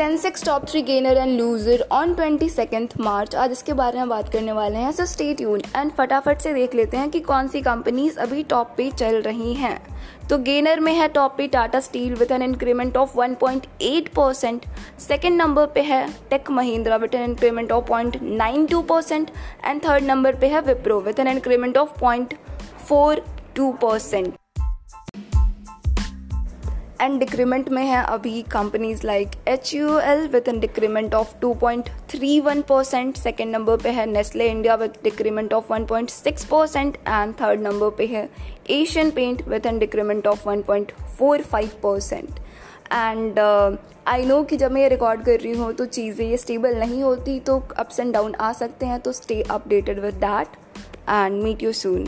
Sensex top three gainer and loser on twenty second March आज इसके बारे में बात करने वाले हैं सो स्टेट यून एंड फटाफट से देख लेते हैं कि कौन सी कंपनीज़ अभी टॉप पे चल रही हैं। तो गेनर में है टॉप पे Tata Steel with an increment of 1.8 percent second number पे है Tech Mahindra with an increment of 0.92 percent and third number पे है Wipro with an increment of 0.42 percent and decrement में है अभी companies like H U L with an decrement of 2.31 percent second number पे है Nestle India with decrement of 1.6 percent and third number पे है Asian paint with an decrement of 1.45 percent and I know कि जब मैं ये record कर रही हूँ तो चीज़ें ये स्टेबल नहीं होती तो अप्स एंड डाउन आ सकते हैं तो stay updated with that and meet you soon